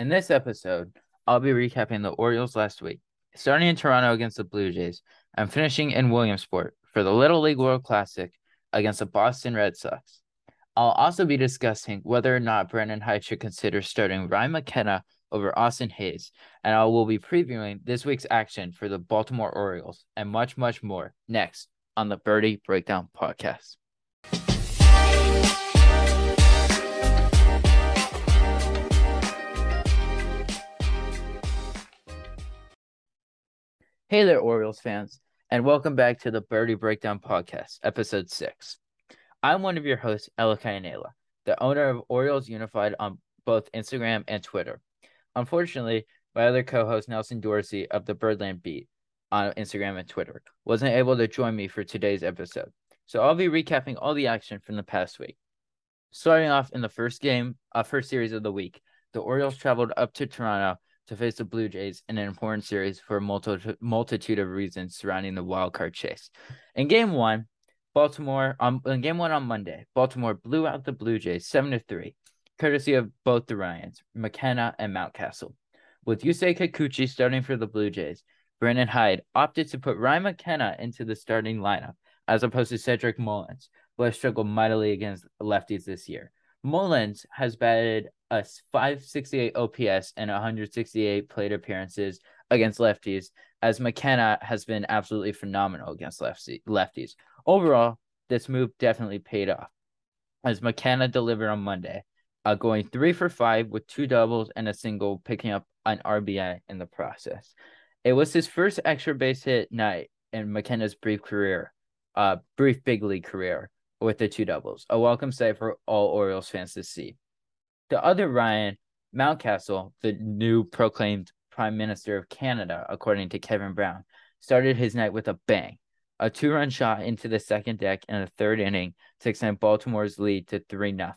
In this episode, I'll be recapping the Orioles last week, starting in Toronto against the Blue Jays and finishing in Williamsport for the Little League World Classic against the Boston Red Sox. I'll also be discussing whether or not Brandon Hyde should consider starting Ryan McKenna over Austin Hays, and I will be previewing this week's action for the Baltimore Orioles and much, much more next on the Birdie Breakdown podcast. Hey there, Orioles fans, and welcome back to the Birdie Breakdown Podcast, episode six. I'm one of your hosts, Elakai Anela, the owner of Orioles Unified on both Instagram and Twitter. Unfortunately, my other co-host, Nelson Dorsey of the Birdland Beat on Instagram and Twitter, wasn't able to join me for today's episode. So I'll be recapping all the action from the past week. Starting off in the first game, uh, first series of the week, the Orioles traveled up to Toronto to face the Blue Jays in an important series for a multi- multitude of reasons surrounding the wild card chase. In game one, Baltimore um, in game one on Monday, Baltimore blew out the Blue Jays seven to three, courtesy of both the Ryans, McKenna and Mountcastle. With Yusei Kikuchi starting for the Blue Jays, Brandon Hyde opted to put Ryan McKenna into the starting lineup, as opposed to Cedric Mullins, who has struggled mightily against lefties this year. Mullins has batted a 568 OPS and 168 plate appearances against lefties, as McKenna has been absolutely phenomenal against lefties. Overall, this move definitely paid off, as McKenna delivered on Monday, uh, going three for five with two doubles and a single, picking up an RBI in the process. It was his first extra base hit night in McKenna's brief career, uh, brief big league career with the two doubles. A welcome sight for all Orioles fans to see. The other Ryan, Mountcastle, the new proclaimed Prime Minister of Canada, according to Kevin Brown, started his night with a bang. A two run shot into the second deck in the third inning to extend Baltimore's lead to 3 0.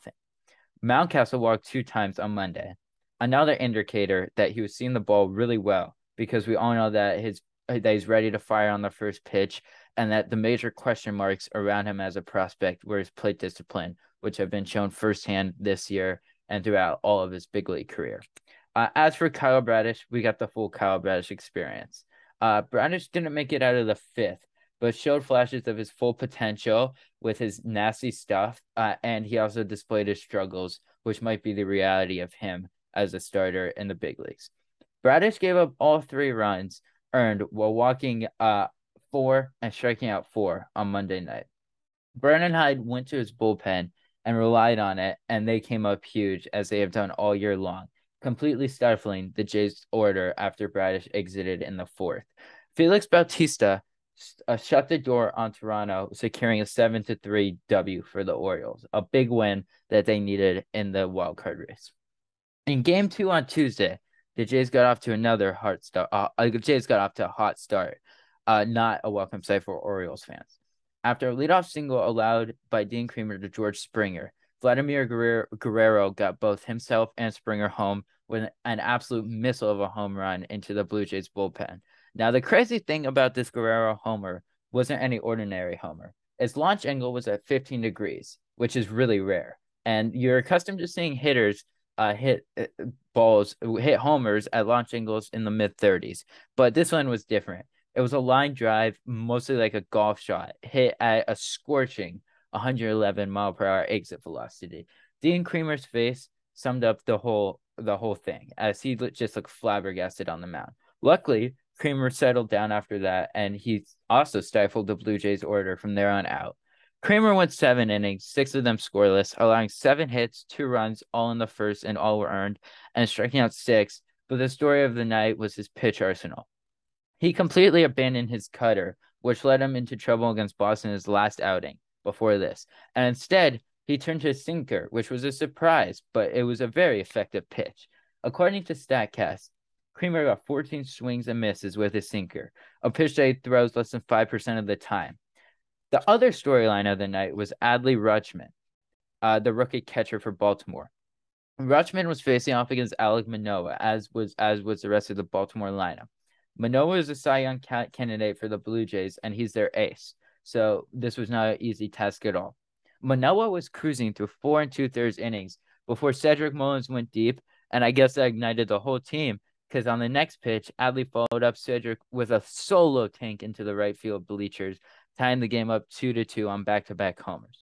Mountcastle walked two times on Monday. Another indicator that he was seeing the ball really well because we all know that his that he's ready to fire on the first pitch and that the major question marks around him as a prospect were his plate discipline, which have been shown firsthand this year and throughout all of his big league career. Uh, as for Kyle Bradish, we got the full Kyle Bradish experience. Uh, Bradish didn't make it out of the fifth, but showed flashes of his full potential with his nasty stuff, uh, and he also displayed his struggles, which might be the reality of him as a starter in the big leagues. Bradish gave up all three runs earned while walking uh four and striking out four on Monday night. Brandon Hyde went to his bullpen and relied on it, and they came up huge as they have done all year long, completely stifling the Jays' order after Bradish exited in the fourth. Felix Bautista uh, shut the door on Toronto, securing a seven to three W for the Orioles, a big win that they needed in the wild card race. In Game Two on Tuesday, the Jays got off to another hot start. Uh, uh, the Jays got off to a hot start. Uh, not a welcome sight for Orioles fans. After a leadoff single allowed by Dean Kremer to George Springer, Vladimir Guerrero got both himself and Springer home with an absolute missile of a home run into the Blue Jays bullpen. Now, the crazy thing about this Guerrero homer wasn't any ordinary homer. Its launch angle was at 15 degrees, which is really rare. And you're accustomed to seeing hitters uh, hit uh, balls, hit homers at launch angles in the mid 30s. But this one was different. It was a line drive, mostly like a golf shot, hit at a scorching 111 mile per hour exit velocity. Dean Kremer's face summed up the whole the whole thing as he just looked flabbergasted on the mound. Luckily, Kremer settled down after that, and he also stifled the Blue Jays' order from there on out. Kremer went seven innings, six of them scoreless, allowing seven hits, two runs, all in the first, and all were earned, and striking out six. But the story of the night was his pitch arsenal. He completely abandoned his cutter, which led him into trouble against Boston in his last outing before this. And instead, he turned to his sinker, which was a surprise, but it was a very effective pitch. According to StatCast, Kremer got 14 swings and misses with his sinker, a pitch that he throws less than 5% of the time. The other storyline of the night was Adley Rutschman, uh, the rookie catcher for Baltimore. Rutschman was facing off against Alec Manoah, as was as was the rest of the Baltimore lineup. Manoah is a Cy Young candidate for the Blue Jays, and he's their ace. So this was not an easy task at all. Manoah was cruising through four and two thirds innings before Cedric Mullins went deep And I guess that ignited the whole team because on the next pitch, Adley followed up Cedric with a solo tank into the right field bleachers, tying the game up two to two on back to back homers.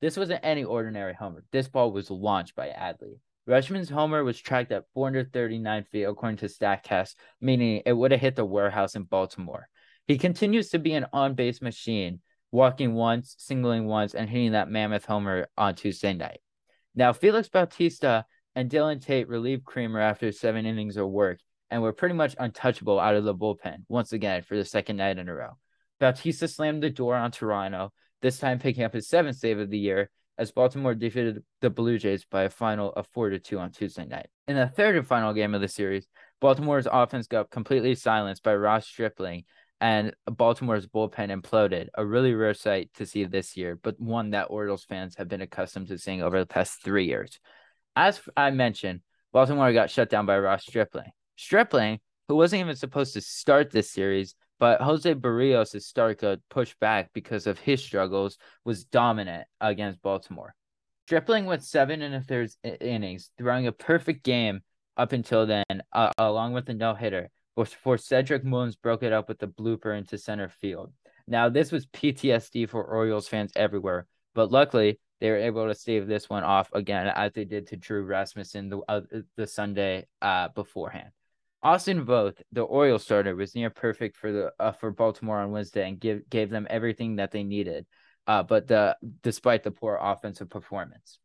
This wasn't any ordinary homer. This ball was launched by Adley. Rutschman's homer was tracked at 439 feet according to StatCast, meaning it would have hit the warehouse in Baltimore. He continues to be an on base machine, walking once, singling once, and hitting that mammoth homer on Tuesday night. Now, Felix Bautista and Dylan Tate relieved Kremer after seven innings of work and were pretty much untouchable out of the bullpen once again for the second night in a row. Bautista slammed the door on Toronto, this time picking up his seventh save of the year as Baltimore defeated the Blue Jays by a final of 4 to 2 on Tuesday night. In the third and final game of the series, Baltimore's offense got completely silenced by Ross Stripling and Baltimore's bullpen imploded. A really rare sight to see this year, but one that Orioles fans have been accustomed to seeing over the past three years. As I mentioned, Baltimore got shut down by Ross Stripling. Stripling, who wasn't even supposed to start this series, but Jose Berrios' start got pushed back because of his struggles, was dominant against Baltimore. Stripling with seven and a third innings, throwing a perfect game up until then, uh, along with a no hitter before Cedric Mullins broke it up with a blooper into center field. Now, this was PTSD for Orioles fans everywhere, but luckily they were able to stave this one off again, as they did to Drew Rasmussen the uh, the Sunday uh, beforehand. Austin Voth, the Orioles starter, was near perfect for the uh, for Baltimore on Wednesday and give gave them everything that they needed. Uh, but the despite the poor offensive performance,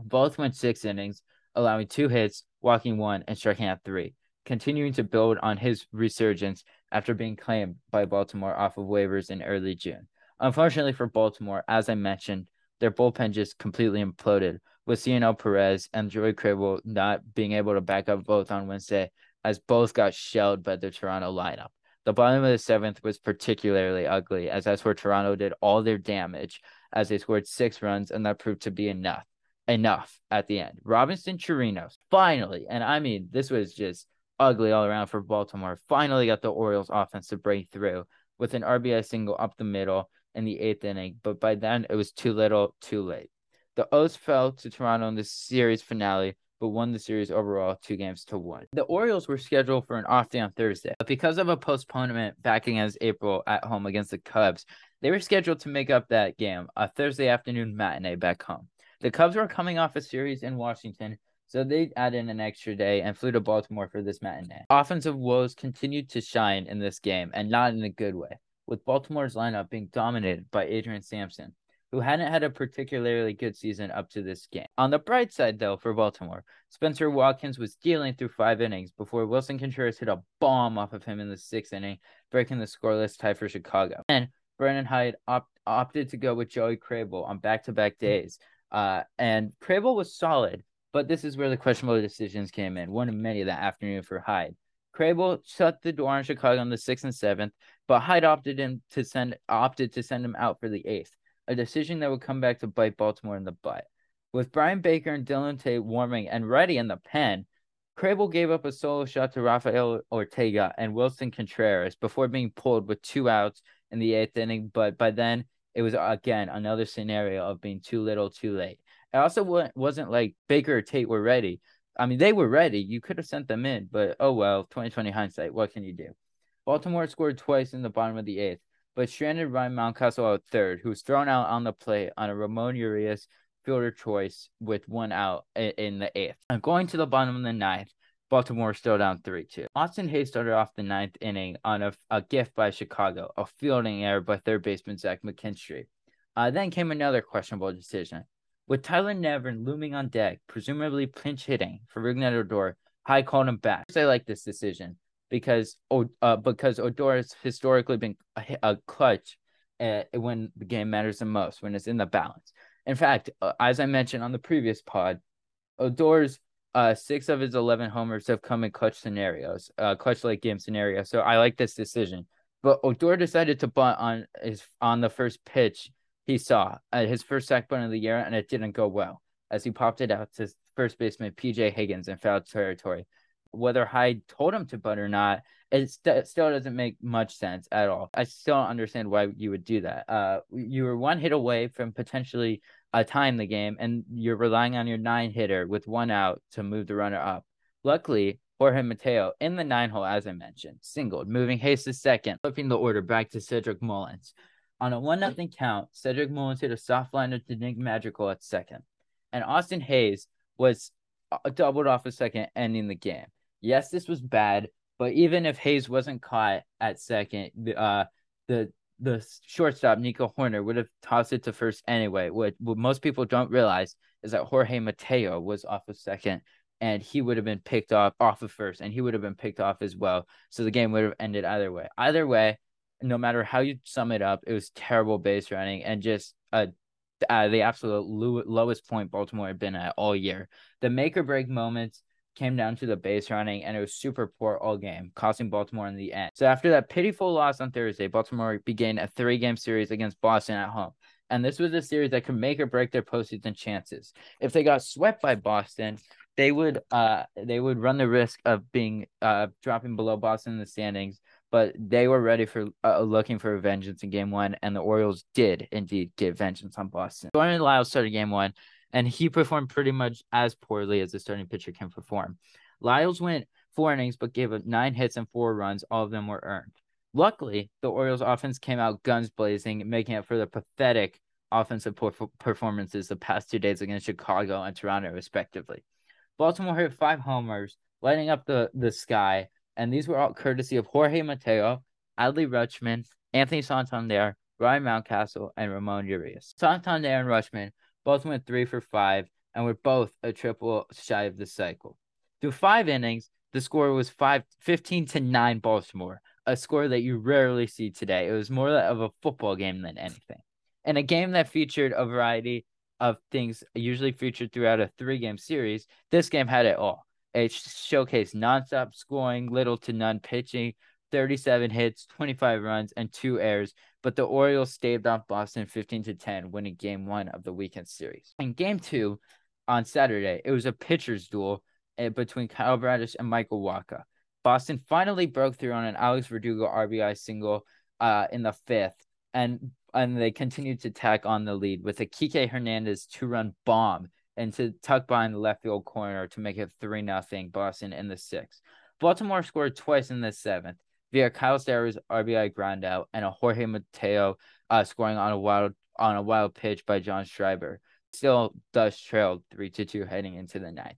Voth went six innings, allowing two hits, walking one, and striking out three continuing to build on his resurgence after being claimed by Baltimore off of waivers in early June. Unfortunately for Baltimore, as I mentioned, their bullpen just completely imploded, with Cionel Perez and Joey Krehbiel not being able to back up Voth on Wednesday, as both got shelled by the Toronto lineup. The bottom of the seventh was particularly ugly, as that's where Toronto did all their damage, as they scored six runs, and that proved to be enough. Enough at the end. Robinson Chirinos finally, and I mean, this was just ugly all around for Baltimore. Finally got the Orioles offense to break through with an RBI single up the middle in the eighth inning, but by then it was too little, too late. The O's fell to Toronto in the series finale, but won the series overall two games to one. The Orioles were scheduled for an off day on Thursday, but because of a postponement back against April at home against the Cubs, they were scheduled to make up that game, a Thursday afternoon matinee back home. The Cubs were coming off a series in Washington so they added an extra day and flew to Baltimore for this matinee. Offensive woes continued to shine in this game, and not in a good way, with Baltimore's lineup being dominated by Adrian Sampson, who hadn't had a particularly good season up to this game. On the bright side, though, for Baltimore, Spenser Watkins was dealing through five innings before Willson Contreras hit a bomb off of him in the sixth inning, breaking the scoreless tie for Chicago. And Brandon Hyde op- opted to go with Joey Krehbiel on back-to-back days. Uh, and Krehbiel was solid, but this is where the questionable decisions came in, one of many that afternoon for Hyde. Krehbiel shut the door on Chicago on the sixth and seventh, but Hyde opted in to send opted to send him out for the eighth, a decision that would come back to bite Baltimore in the butt. With Bryan Baker and Dylan Tate warming and ready in the pen, Krehbiel gave up a solo shot to Rafael Ortega and Willson Contreras before being pulled with two outs in the eighth inning. But by then, it was again another scenario of being too little, too late. It also wasn't like Baker or Tate were ready. I mean, they were ready. You could have sent them in, but oh well, 2020 hindsight. What can you do? Baltimore scored twice in the bottom of the eighth, but stranded Ryan Mountcastle out third, who was thrown out on the plate on a Ramon Urias fielder choice with one out in the eighth. And going to the bottom of the ninth, Baltimore still down 3 2. Austin Hays started off the ninth inning on a, a gift by Chicago, a fielding error by third baseman Zach McKinstry. Uh, then came another questionable decision. With Tyler Nevin looming on deck, presumably pinch hitting for Rougned Odor, Hyde called him back. I like this decision because uh, because Odor has historically been a, a clutch uh, when the game matters the most, when it's in the balance. In fact, uh, as I mentioned on the previous pod, Odor's uh, six of his 11 homers have come in clutch scenarios, uh, clutch like game scenarios. So I like this decision. But Odor decided to bunt on his on the first pitch he saw at his first sack bunt of the year, and it didn't go well as he popped it out to first baseman PJ Higgins in foul territory. Whether Hyde told him to bunt or not, it st- still doesn't make much sense at all. I still don't understand why you would do that. Uh, you were one hit away from potentially uh, tying the game, and you're relying on your nine hitter with one out to move the runner up. Luckily, Jorge Mateo in the nine hole, as I mentioned, singled, moving Hays to second, flipping the order back to Cedric Mullins. On a one nothing count, Cedric Mullins hit a soft liner to Nick Madrigal at second, and Austin Hays was uh, doubled off a second, ending the game. Yes, this was bad, but even if Hays wasn't caught at second, uh, the the shortstop Nico Hoerner would have tossed it to first anyway. What, what most people don't realize is that Jorge Mateo was off of second and he would have been picked off off of first, and he would have been picked off as well. So the game would have ended either way. Either way, no matter how you sum it up, it was terrible base running and just uh, uh the absolute low, lowest point Baltimore had been at all year. The make or break moments came down to the base running, and it was super poor all game, costing Baltimore in the end. So after that pitiful loss on Thursday, Baltimore began a three game series against Boston at home. And this was a series that could make or break their postseason chances. If they got swept by Boston, they would uh they would run the risk of being uh dropping below Boston in the standings, but they were ready for uh, looking for vengeance in game one, and the Orioles did indeed get vengeance on Boston. Jordan Lyles started game one, and he performed pretty much as poorly as a starting pitcher can perform. Lyles went four innings, but gave up nine hits and four runs. All of them were earned. Luckily, the Orioles offense came out guns blazing, making up for the pathetic offensive performances the past two days against Chicago and Toronto, respectively. Baltimore hit five homers, lighting up the, the sky, and these were all courtesy of Jorge Mateo, Adley Rutschman, Anthony Santander, Ryan Mountcastle, and Ramon Urias. Santander and Rutschman both went three for five and were both a triple shy of the cycle. Through five innings, the score was five, 15 to 9 Baltimore, a score that you rarely see today. It was more of a football game than anything. And a game that featured a variety of things usually featured throughout a three game series, this game had it all. It showcased nonstop scoring, little to none pitching, 37 hits, 25 runs, and two errors. But the Orioles staved off Boston 15 to 10, winning game one of the weekend series. In game two on Saturday, it was a pitcher's duel eh, between Kyle Bradish and Michael Wacha. Boston finally broke through on an Alex Verdugo RBI single uh, in the fifth, and and they continued to tack on the lead with a Kike Hernandez two run bomb and to tuck behind the left field corner to make it 3 nothing Boston in the sixth. Baltimore scored twice in the seventh via Kyle Stowers' RBI ground out and a Jorge Mateo uh, scoring on a wild on a wild pitch by John Schreiber. Still thus trailed 3 to 2 heading into the ninth.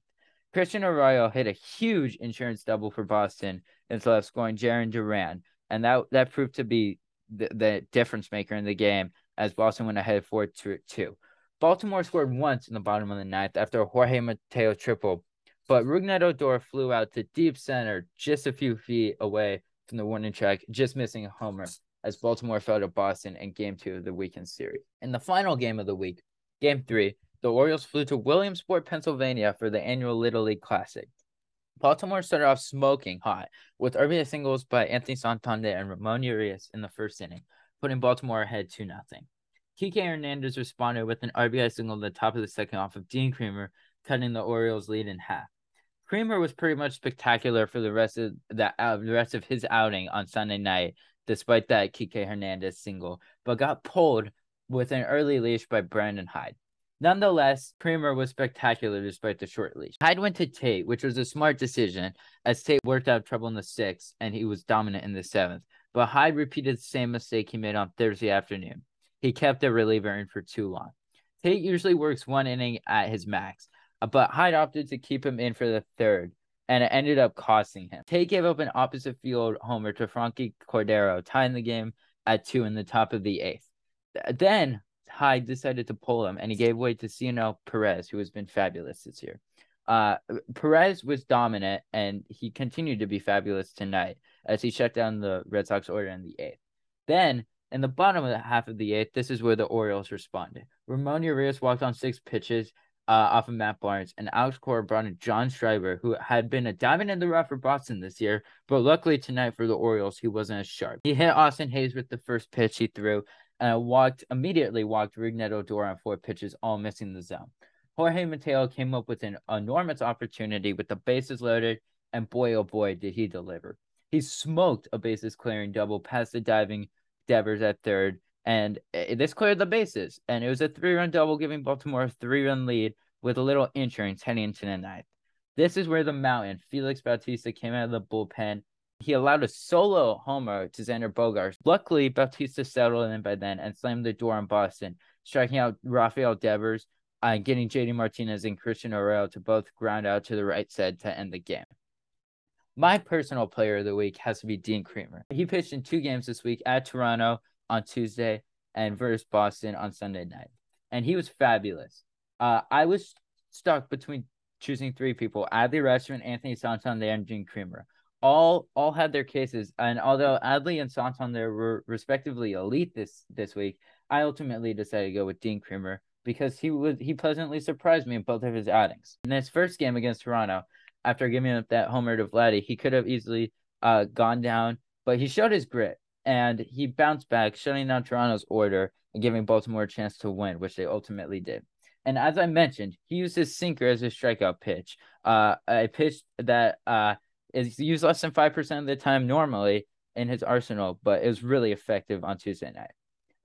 Christian Arroyo hit a huge insurance double for Boston instead of scoring Jarren Duran, and that that proved to be the, the difference maker in the game as Boston went ahead 4 to 2. Baltimore scored once in the bottom of the ninth after a Jorge Mateo triple, but Rougned Odor flew out to deep center just a few feet away from the warning track, just missing a homer as Baltimore fell to Boston in game two of the weekend series. In the final game of the week, game three, the Orioles flew to Williamsport, Pennsylvania for the annual Little League Classic. Baltimore started off smoking hot with RBI singles by Anthony Santander and Ramon Urias in the first inning, putting Baltimore ahead 2 0. Kike Hernandez responded with an RBI single at the top of the second off of Dean Kremer, cutting the Orioles' lead in half. Kremer was pretty much spectacular for the rest of that uh, the rest of his outing on Sunday night, despite that Kike Hernandez single, but got pulled with an early leash by Brandon Hyde. Nonetheless, Kremer was spectacular despite the short leash. Hyde went to Tate, which was a smart decision, as Tate worked out trouble in the sixth and he was dominant in the seventh. But Hyde repeated the same mistake he made on Thursday afternoon. He kept a reliever in for too long. Tate usually works one inning at his max, but Hyde opted to keep him in for the third, and it ended up costing him. Tate gave up an opposite field homer to Frankie Cordero, tying the game at two in the top of the eighth. Then Hyde decided to pull him, and he gave way to Cionel Perez, who has been fabulous this year. Uh, Perez was dominant, and he continued to be fabulous tonight as he shut down the Red Sox order in the eighth. Then, in the bottom of the half of the eighth, this is where the Orioles responded. Ramon Urias walked on six pitches uh, off of Matt Barnes, and Alex Cora brought in John Schreiber, who had been a diamond in the rough for Boston this year, but luckily tonight for the Orioles, he wasn't as sharp. He hit Austin Hays with the first pitch he threw, and walked immediately walked Rougned Odor on four pitches, all missing the zone. Jorge Mateo came up with an enormous opportunity with the bases loaded, and boy oh boy did he deliver. He smoked a bases clearing double past the diving Devers at third, and this cleared the bases. And it was a three run double, giving Baltimore a three run lead with a little insurance heading into the ninth. This is where the mountain, Felix Bautista, came out of the bullpen. He allowed a solo homer to Xander Bogaerts. Luckily, Bautista settled in by then and slammed the door on Boston, striking out Rafael Devers and uh, getting JD Martinez and Christian Arroyo to both ground out to the right side to end the game. My personal player of the week has to be Dean Kremer. He pitched in two games this week at Toronto on Tuesday and versus Boston on Sunday night, and he was fabulous. Uh, I was stuck between choosing three people: Adley Rutschman, Anthony Santander, and Dean Kremer. All all had their cases, and although Adley and Santander were respectively elite this this week, I ultimately decided to go with Dean Kremer because he was he pleasantly surprised me in both of his outings. In his first game against Toronto, after giving up that homer to Vladdy, he could have easily uh, gone down, but he showed his grit and he bounced back, shutting down Toronto's order and giving Baltimore a chance to win, which they ultimately did. And as I mentioned, he used his sinker as his strikeout pitch. Uh, a pitch that uh, is used less than 5% of the time normally in his arsenal, but it was really effective on Tuesday night.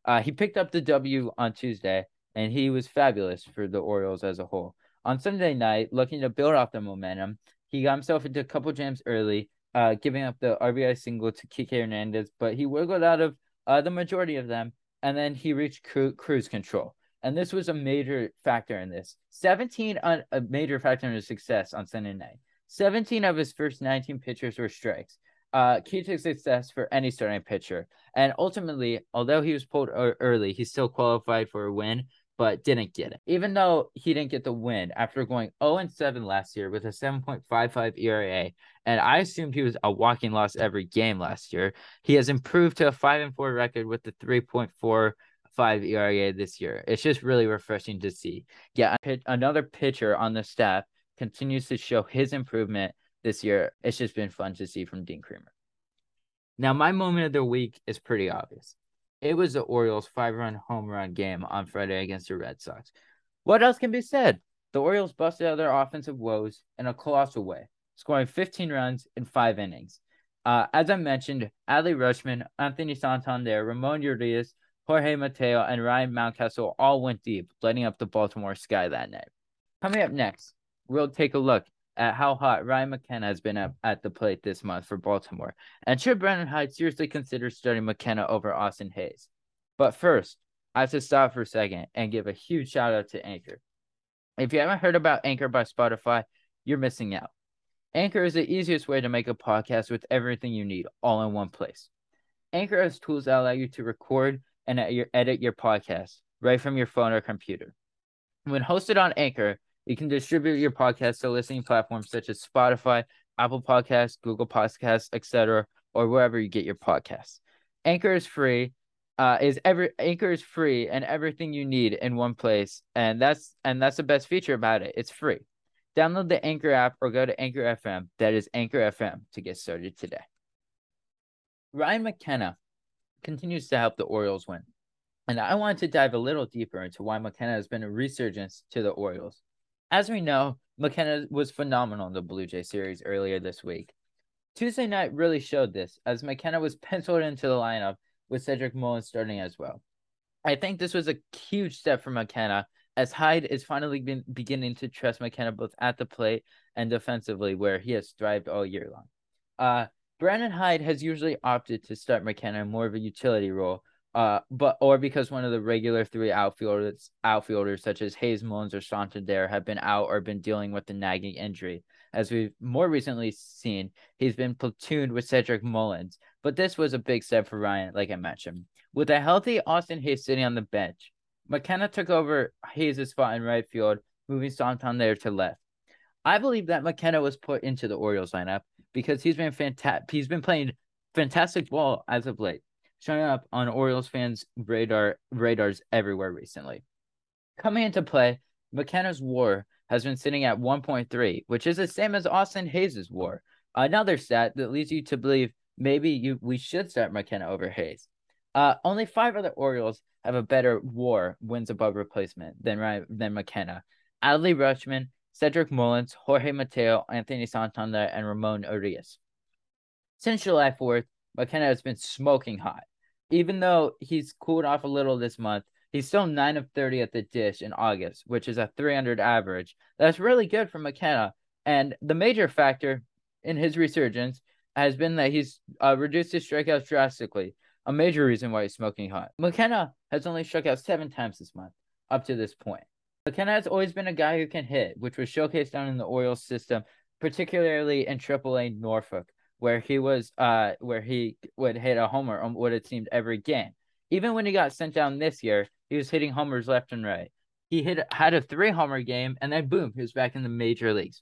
Uh, he picked up the W on Tuesday, and he was fabulous for the Orioles as a whole. On Sunday night, looking to build off the momentum, he got himself into a couple jams early, uh, giving up the RBI single to Kike Hernandez, but he wiggled out of uh, the majority of them, and then he reached cru- cruise control. And this was a major factor in this. 17 on a major factor in his success on Sunday night. 17 of his first 19 pitchers were strikes. Uh, key to success for any starting pitcher. And ultimately, although he was pulled early, he still qualified for a win but didn't get it. Even though he didn't get the win after going 0 7 last year with a 7.55 ERA, and I assumed he was a walking loss every game last year, he has improved to a 5 and 4 record with the 3.45 ERA this year. It's just really refreshing to see. Yeah, another pitcher on the staff continues to show his improvement this year. It's just been fun to see from Dean Kremer. Now, my moment of the week is pretty obvious. It was the Orioles' five run home run game on Friday against the Red Sox. What else can be said? The Orioles busted out their offensive woes in a colossal way, scoring 15 runs in five innings. Uh, as I mentioned, Adley Rutschman, Anthony Santander, Ramon Urias, Jorge Mateo, and Ryan Mountcastle all went deep, lighting up the Baltimore sky that night. Coming up next, we'll take a look at how hot Ryan McKenna has been at, at the plate this month for Baltimore. And should Brandon Hyde seriously consider starting McKenna over Austin Hays? But first, I have to stop for a second and give a huge shout out to Anchor. If you haven't heard about Anchor by Spotify, you're missing out. Anchor is the easiest way to make a podcast with everything you need all in one place. Anchor has tools that allow you to record and edit your podcast right from your phone or computer. When hosted on Anchor, you can distribute your podcast to listening platforms such as Spotify, Apple Podcasts, Google Podcasts, etc., or wherever you get your podcasts. Anchor is free. Uh, is every Anchor is free and everything you need in one place, and that's and that's the best feature about it. It's free. Download the Anchor app or go to Anchor FM. That is Anchor FM to get started today. Ryan McKenna continues to help the Orioles win. And I wanted to dive a little deeper into why McKenna has been a resurgence to the Orioles. As we know, McKenna was phenomenal in the Blue Jay series earlier this week. Tuesday night really showed this, as McKenna was penciled into the lineup with Cedric Mullins starting as well. I think this was a huge step for McKenna, as Hyde is finally been beginning to trust McKenna both at the plate and defensively, where he has thrived all year long. Uh, Brandon Hyde has usually opted to start McKenna in more of a utility role, uh, but or because one of the regular three outfielders, outfielders such as Hays Mullins or Santander have been out or been dealing with the nagging injury. As we've more recently seen, he's been platooned with Cedric Mullins. But this was a big step for Ryan, like I mentioned. With a healthy Austin Hays sitting on the bench, McKenna took over Hays' spot in right field, moving Santander to left. I believe that McKenna was put into the Orioles lineup because he's been fantastic. He's been playing fantastic ball as of late showing up on Orioles fans' radar radars everywhere recently. Coming into play, McKenna's WAR has been sitting at 1.3, which is the same as Austin Hays' WAR. Another stat that leads you to believe maybe you we should start McKenna over Hays. Uh, only five other Orioles have a better WAR wins above replacement than than McKenna. Adley Rutschman, Cedric Mullins, Jorge Mateo, Anthony Santander, and Ramon Urias. Since July 4th, McKenna has been smoking hot. Even though he's cooled off a little this month, he's still 9 of 30 at the dish in August, which is a 300 average. That's really good for McKenna, And the major factor in his resurgence has been that he's uh, reduced his strikeouts drastically, a major reason why he's smoking hot. McKenna has only struck out seven times this month up to this point. McKenna has always been a guy who can hit, which was showcased down in the Orioles system, particularly in AAA Norfolk, where he was uh where he would hit a homer on what it seemed every game. Even when he got sent down this year, he was hitting homers left and right. He hit had a three homer game, and then boom, he was back in the major leagues.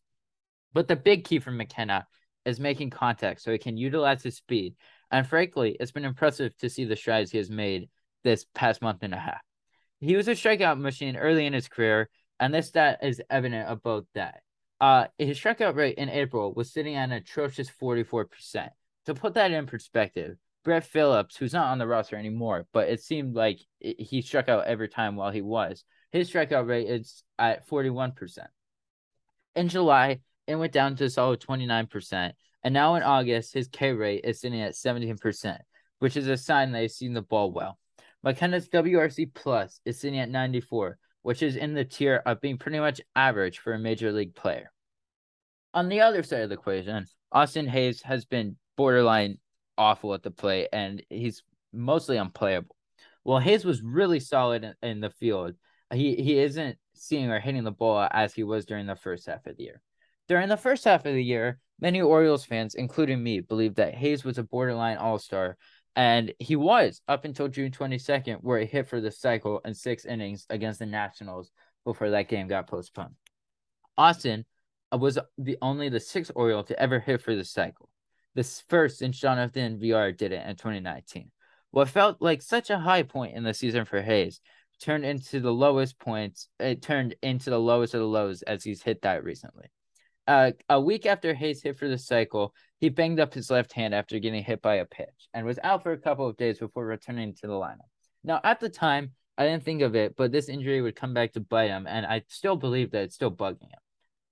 But the big key for McKenna is making contact so he can utilize his speed. And frankly, it's been impressive to see the strides he has made this past month and a half. He was a strikeout machine early in his career, and this stat is evident of both that. Uh, his strikeout rate in April was sitting at an atrocious 44%. To put that in perspective, Brett Phillips, who's not on the roster anymore, but it seemed like he struck out every time while he was, his strikeout rate is at 41%. In July, it went down to a solid 29%. And now in August, his K rate is sitting at 17%, which is a sign that he's seen the ball well. McKenna's WRC plus is sitting at 94, which is in the tier of being pretty much average for a major league player. On the other side of the equation, Austin Hays has been borderline awful at the plate and he's mostly unplayable. Well, Hays was really solid in, in the field. He he isn't seeing or hitting the ball as he was during the first half of the year. During the first half of the year, many Orioles fans, including me, believed that Hays was a borderline all star and he was up until June 22nd, where he hit for the cycle in six innings against the Nationals before that game got postponed. Austin uh, was the only the sixth Oriole to ever hit for the cycle. This first since Jonathan Villar did it in 2019. What felt like such a high point in the season for Hays turned into the lowest points. It turned into the lowest of the lows as he's hit that recently. Uh, a week after Hays hit for the cycle, he banged up his left hand after getting hit by a pitch and was out for a couple of days before returning to the lineup. Now, at the time, I didn't think of it, but this injury would come back to bite him, and I still believe that it's still bugging him.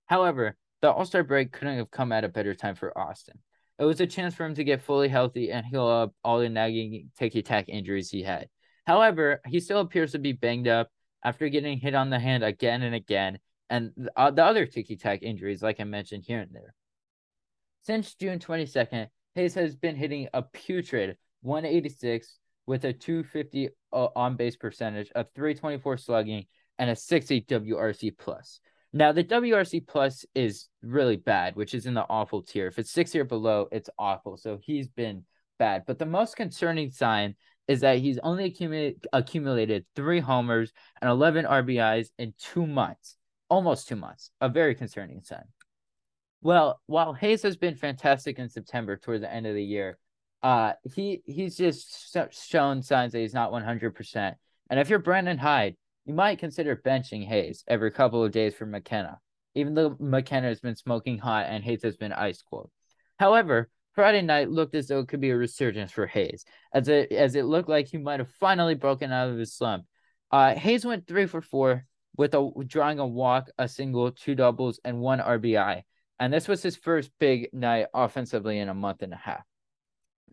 However, the All Star break couldn't have come at a better time for Austin. It was a chance for him to get fully healthy and heal up all the nagging ticky tack injuries he had. However, he still appears to be banged up after getting hit on the hand again and again and uh, the other ticky tack injuries, like I mentioned here and there. Since June 22nd, Hays has been hitting a putrid 186 with a 250 uh, on base percentage, a 324 slugging, and a 60 WRC plus. Now the WRC plus is really bad, which is in the awful tier. If it's 60 or below, it's awful. So he's been bad. But the most concerning sign is that he's only accumulated three homers and 11 RBIs in two months almost two months. A very concerning sign. Well, while Hays has been fantastic in September toward the end of the year, uh, he he's just shown signs that he's not one hundred percent. And if you're Brandon Hyde, you might consider benching Hays every couple of days for McKenna, even though McKenna has been smoking hot and Hays has been ice cold. However, Friday night looked as though it could be a resurgence for Hays, as it as it looked like he might have finally broken out of his slump. Uh, Hays went three for four, with a drawing a walk, a single, two doubles, and one RBI. And this was his first big night offensively in a month and a half.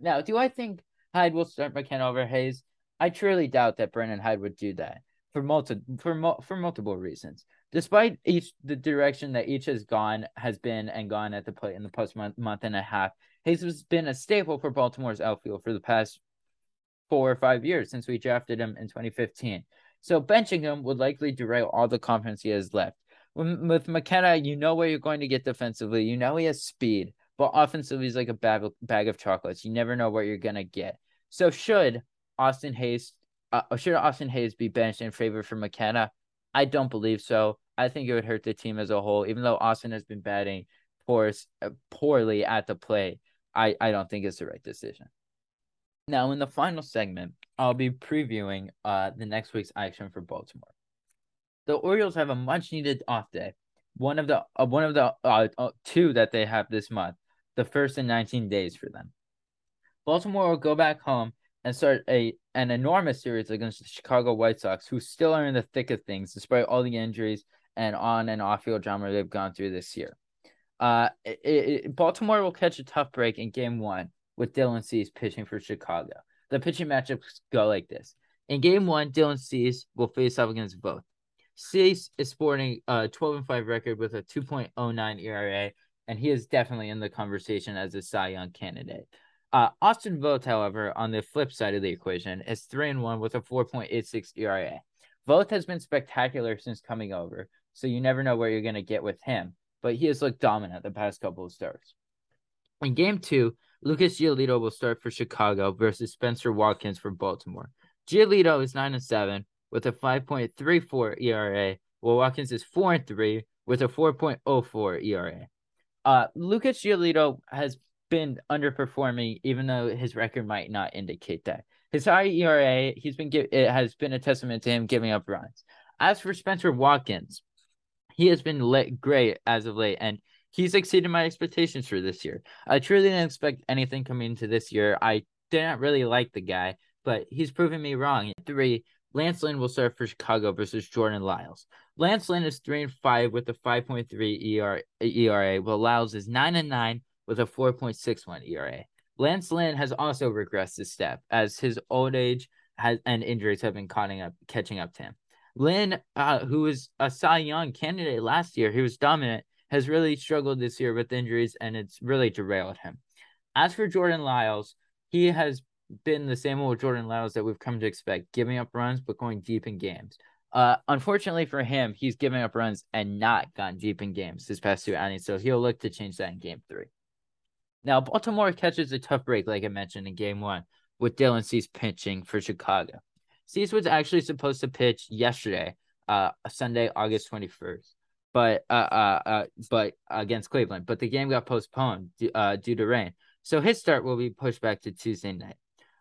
Now, do I think Hyde will start McKenna over Hays? I truly doubt that Brandon Hyde would do that for multi for for multiple reasons. Despite each the direction that each has gone has been and gone at the plate in the past month month and a half, Hays has been a staple for Baltimore's outfield for the past four or five years since we drafted him in 2015. So benching him would likely derail all the confidence he has left. With McKenna, you know where you're going to get defensively. You know he has speed, but offensively, he's like a bag of, bag of chocolates. You never know what you're gonna get. So should Austin Hays uh, should Austin Hays be benched in favor for McKenna? I don't believe so. I think it would hurt the team as a whole. Even though Austin has been batting poor, poorly at the plate, I, I don't think it's the right decision. Now, in the final segment, I'll be previewing uh the next week's action for Baltimore. The Orioles have a much needed off day. One of the uh, one of the uh, uh, two that they have this month, the first in 19 days for them. Baltimore will go back home and start a an enormous series against the Chicago White Sox, who still are in the thick of things despite all the injuries and on and off field drama they've gone through this year. Uh, it, it, Baltimore will catch a tough break in Game One with Dylan Cease pitching for Chicago. The pitching matchups go like this. In game one, Dylan Cease will face off against Voth. Cease is sporting a 12 and 5 record with a 2.09 ERA, and he is definitely in the conversation as a Cy Young candidate. Uh, Austin Voth, however, on the flip side of the equation, is 3 and 1 with a 4.86 ERA. Voth has been spectacular since coming over, so you never know where you're going to get with him, but he has looked dominant the past couple of starts. In game two, Lucas Giolito will start for Chicago versus Spenser Watkins for Baltimore. Giolito is 9 and 7 with a 5.34 ERA, while Watkins is 4 and 3 with a 4.04 ERA. Uh, Lucas Giolito has been underperforming, even though his record might not indicate that. His high ERA, he's been give, it has been a testament to him giving up runs. As for Spenser Watkins, he has been lit great as of late, and he's exceeded my expectations for this year. I truly didn't expect anything coming into this year. I didn't really like the guy, but he's proven me wrong. Three, Lance Lynn will start for Chicago versus Jordan Lyles. Lance Lynn is three and five with a 5.3 ERA, ERA while Lyles is nine and nine with a 4.61 ERA. Lance Lynn has also regressed a step as his old age has and injuries have been catching up catching up to him. Lynn, uh, who was a Cy Young candidate last year, he was dominant, has really struggled this year with injuries, and it's really derailed him. As for Jordan Lyles, he has been the same old Jordan Lyles that we've come to expect, giving up runs but going deep in games. Uh, unfortunately for him, he's giving up runs and not gone deep in games this past two outings, so he'll look to change that in game three. Now, Baltimore catches a tough break, like I mentioned in game one, with Dylan Cease pitching for Chicago. Cease was actually supposed to pitch yesterday, uh, Sunday, August 21st, but uh, uh, uh, but against Cleveland, but the game got postponed uh, due to rain. So his start will be pushed back to Tuesday night.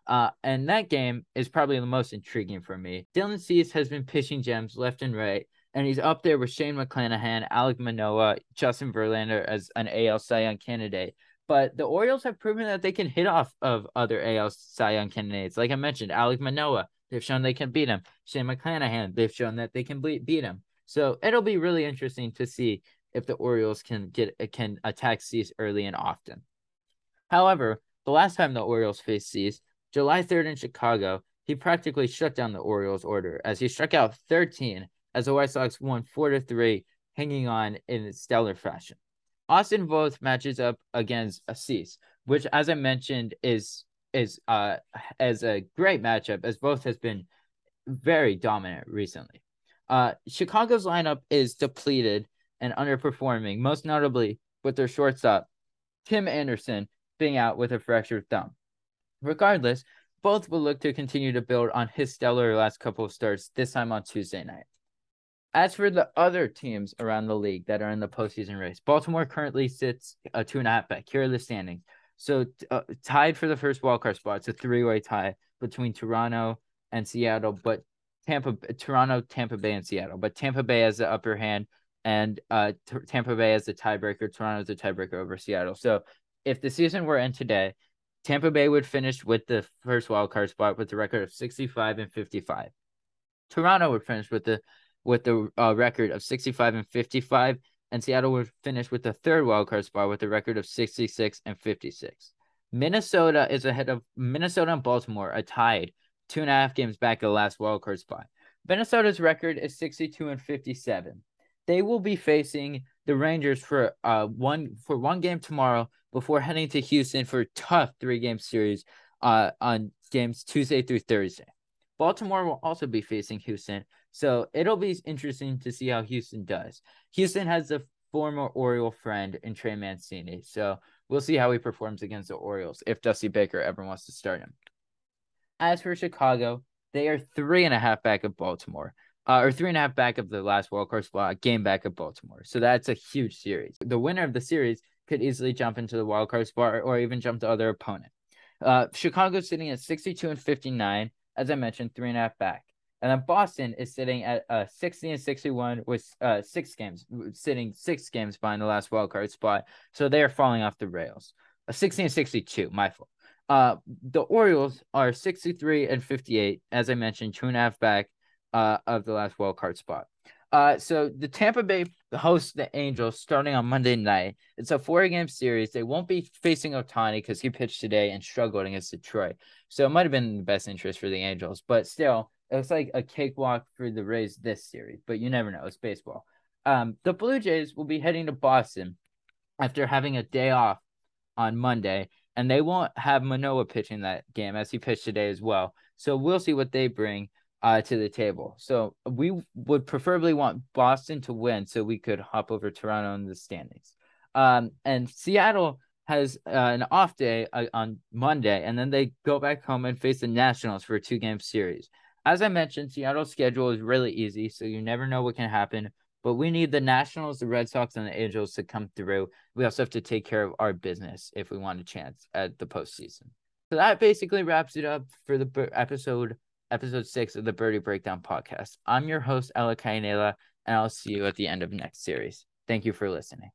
Uh, and that game is probably the most intriguing for me. Dylan Cease has been pitching gems left and right, and he's up there with Shane McClanahan, Alec Manoah, Justin Verlander as an AL Cy Young candidate. But the Orioles have proven that they can hit off of other AL Cy Young candidates. Like I mentioned, Alec Manoah, they've shown they can beat him. Shane McClanahan, they've shown that they can beat him. So it'll be really interesting to see if the Orioles can get can attack Cease early and often. However, the last time the Orioles faced Cease, July 3rd in Chicago, he practically shut down the Orioles' order as he struck out 13 as the White Sox won 4 to 3, hanging on in stellar fashion. Austin Voth matches up against Cease, which, as I mentioned, is is uh as a great matchup as both has been very dominant recently. Uh, Chicago's lineup is depleted and underperforming, most notably with their shortstop Tim Anderson being out with a fractured thumb. Regardless, Voth will look to continue to build on his stellar last couple of starts, this time on Tuesday night. As for the other teams around the league that are in the postseason race, Baltimore currently sits a two and a half back. Here are the standings. So uh, tied for the first wildcard spot. It's a three-way tie between Toronto and Seattle, but Tampa, Toronto, Tampa Bay, and Seattle. But Tampa Bay has the upper hand, and uh, T- Tampa Bay has the tiebreaker. Toronto's the tiebreaker over Seattle. So if the season were in today, Tampa Bay would finish with the first wild card spot with a record of 65 and 55. Toronto would finish with the with the uh, record of 65 and 55, and Seattle would finish with the third wild card spot with a record of 66 and 56. Minnesota is ahead of Minnesota and Baltimore are tied two and a half games back of the last wild card spot. Minnesota's record is 62 and 57. They will be facing the Rangers for uh one for one game tomorrow before heading to Houston for a tough three game series uh on games Tuesday through Thursday. Baltimore will also be facing Houston, so it'll be interesting to see how Houston does. Houston has a former Oriole friend in Trey Mancini, so we'll see how he performs against the Orioles if Dusty Baker ever wants to start him. As for Chicago, they are three and a half back of Baltimore uh, or three and a half back of the last wild card spot, game back of Baltimore. So that's a huge series. The winner of the series could easily jump into the wild card spot or, even jump to other opponent. Uh, sitting at 62 and 59, as I mentioned, three and a half back. And then Boston is sitting at uh, 60 and 61 with uh, six games, sitting six games behind the last wild card spot. So they are falling off the rails. Uh, 60 and 62, my fault. Uh, the Orioles are 63 and 58, as I mentioned, two and a half back uh, of the last wild card spot. Uh, so the Tampa Bay hosts the Angels starting on Monday night. It's a four game series. They won't be facing Ohtani because he pitched today and struggled against Detroit. So it might have been the best interest for the Angels, but still, It looks like a cakewalk for the Rays this series, but you never know. It's baseball. Um, the Blue Jays will be heading to Boston after having a day off on Monday, and they won't have Manoah pitching that game as he pitched today as well. So we'll see what they bring uh, to the table. So we would preferably want Boston to win so we could hop over Toronto in the standings. Um, and Seattle has uh, an off day uh, on Monday, and then they go back home and face the Nationals for a two game series. As I mentioned, Seattle's schedule is really easy, so you never know what can happen. But we need the Nationals, the Red Sox, and the Angels to come through. We also have to take care of our business if we want a chance at the postseason. So that basically wraps it up for the episode episode six of the Birdie Breakdown podcast. I'm your host, Elakai Anela, and I'll see you at the end of next series. Thank you for listening.